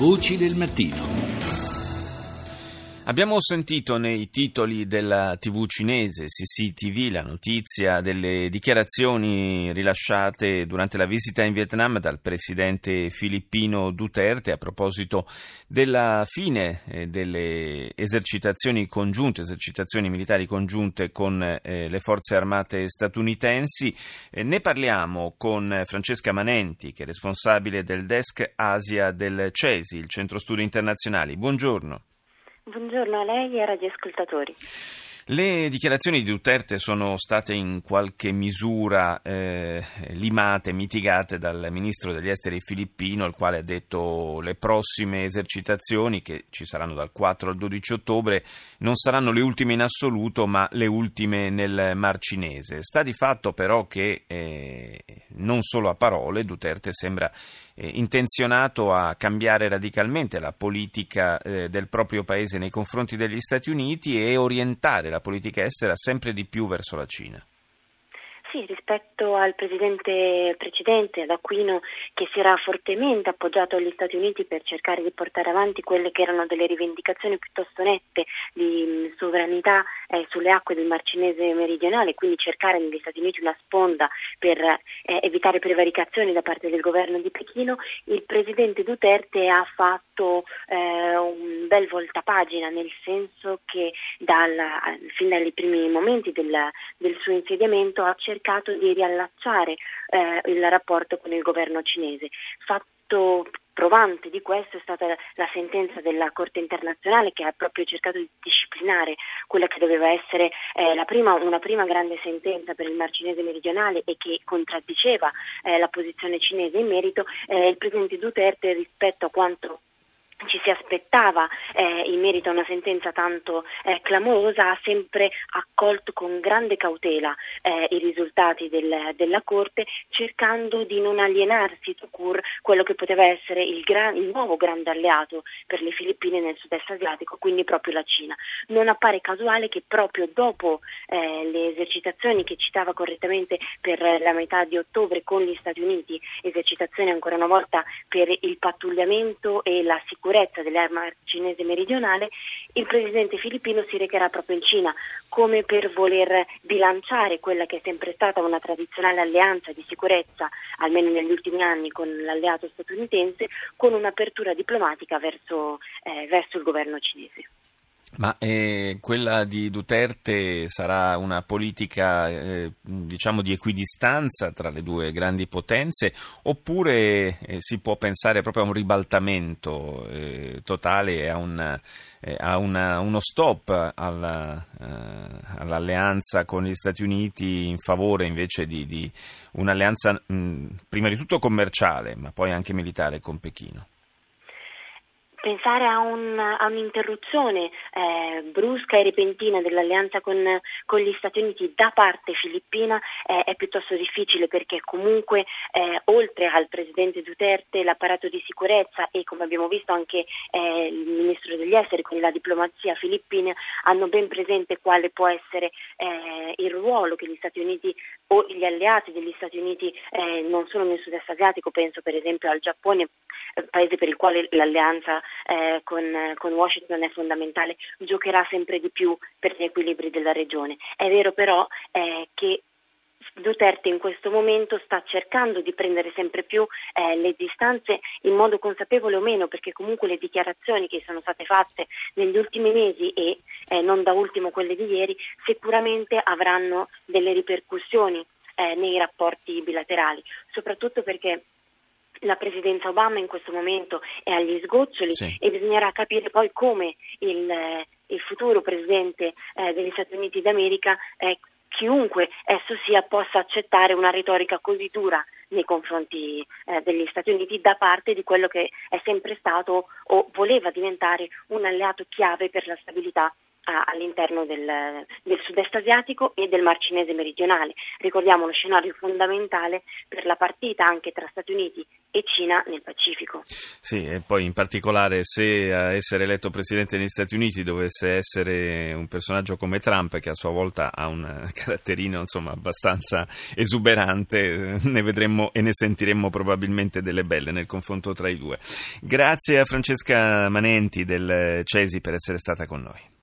Voci del mattino. Abbiamo sentito nei titoli della TV cinese CCTV la notizia delle dichiarazioni rilasciate durante la visita in Vietnam dal presidente filippino Duterte a proposito della fine eh, delle esercitazioni congiunte, esercitazioni militari congiunte con eh, le forze armate statunitensi. Eh, ne parliamo con Francesca Manenti, che è responsabile del desk Asia del CESI, il Centro Studi Internazionali. Buongiorno. Buongiorno a lei e ai radioascoltatori. Le dichiarazioni di Duterte sono state in qualche misura eh, limate, mitigate dal ministro degli esteri filippino, il quale ha detto le prossime esercitazioni, che ci saranno dal 4 al 12 ottobre, non saranno le ultime in assoluto, ma le ultime nel Mar Cinese. Sta di fatto però che eh, non solo a parole, Duterte sembra eh, intenzionato a cambiare radicalmente la politica eh, del proprio paese nei confronti degli Stati Uniti e orientare la politica estera sempre di più verso la Cina. Sì, rispetto al presidente precedente, ad Aquino, che si era fortemente appoggiato agli Stati Uniti per cercare di portare avanti quelle che erano delle rivendicazioni piuttosto nette di sovranità eh, sulle acque del Mar Cinese meridionale, quindi cercare negli Stati Uniti una sponda per eh, evitare prevaricazioni da parte del governo di Pechino, il presidente Duterte ha fatto eh, un bel voltapagina, nel senso che dal, fin dai primi momenti del, del suo insediamento ha cercato cercato di riallacciare eh, il rapporto con il governo cinese. Fatto provante di questo è stata la sentenza della Corte internazionale che ha proprio cercato di disciplinare quella che doveva essere eh, prima, una prima grande sentenza per il Mar Cinese meridionale e che contraddiceva eh, la posizione cinese in merito. Eh, il Presidente Duterte rispetto a quanto ci si aspettava eh, in merito a una sentenza tanto eh, clamorosa, ha sempre accolto con grande cautela eh, i risultati del, della Corte, cercando di non alienarsi to cure quello che poteva essere il, gran, il, nuovo grande alleato per le Filippine nel sud-est asiatico, quindi proprio la Cina. Non appare casuale che proprio dopo eh, le esercitazioni che citava correttamente per la metà di ottobre con gli Stati Uniti, esercitazioni ancora una volta per il pattugliamento e la sicurezza, sicurezza dell'arma cinese meridionale, il presidente filippino si recherà proprio in Cina come per voler bilanciare quella che è sempre stata una tradizionale alleanza di sicurezza, almeno negli ultimi anni con l'alleato statunitense, con un'apertura diplomatica verso, eh, verso il governo cinese. Ma eh, quella di Duterte sarà una politica eh, diciamo di equidistanza tra le due grandi potenze oppure eh, si può pensare proprio a un ribaltamento eh, totale a, un, eh, a una, uno stop alla, eh, all'alleanza con gli Stati Uniti in favore invece di, di un'alleanza mh, prima di tutto commerciale ma poi anche militare con Pechino? Pensare a, un, a un'interruzione eh, brusca e repentina dell'alleanza con, con, gli Stati Uniti da parte filippina eh, è piuttosto difficile perché comunque eh, oltre al presidente Duterte l'apparato di sicurezza e come abbiamo visto anche eh, il ministro degli esteri con la diplomazia filippina hanno ben presente quale può essere eh, il ruolo che gli Stati Uniti o gli alleati degli Stati Uniti eh, non solo nel sud-est asiatico, penso per esempio al Giappone, paese per il quale l'alleanza eh, con, con, Washington è fondamentale, giocherà sempre di più per gli equilibri della regione. È vero però eh, che Duterte in questo momento sta cercando di prendere sempre più eh, le distanze in modo consapevole o meno, perché comunque le dichiarazioni che sono state fatte negli ultimi mesi e eh, non da ultimo quelle di ieri sicuramente avranno delle ripercussioni eh, nei rapporti bilaterali, soprattutto perché la presidenza Obama in questo momento è agli sgoccioli sì. e bisognerà capire poi come il, eh, il futuro presidente eh, degli Stati Uniti d'America, eh, chiunque esso sia, possa accettare una retorica così dura nei confronti eh, degli Stati Uniti da parte di quello che è sempre stato o voleva diventare un alleato chiave per la stabilità all'interno del, del sud-est asiatico e del Mar Cinese meridionale. Ricordiamo lo scenario fondamentale per la partita anche tra Stati Uniti e Cina nel Pacifico. Sì, e poi in particolare se a essere eletto presidente negli Stati Uniti dovesse essere un personaggio come Trump, che a sua volta ha un caratterino insomma, abbastanza esuberante, ne vedremmo e ne sentiremmo probabilmente delle belle nel confronto tra i due. Grazie a Francesca Manenti del Cesi per essere stata con noi.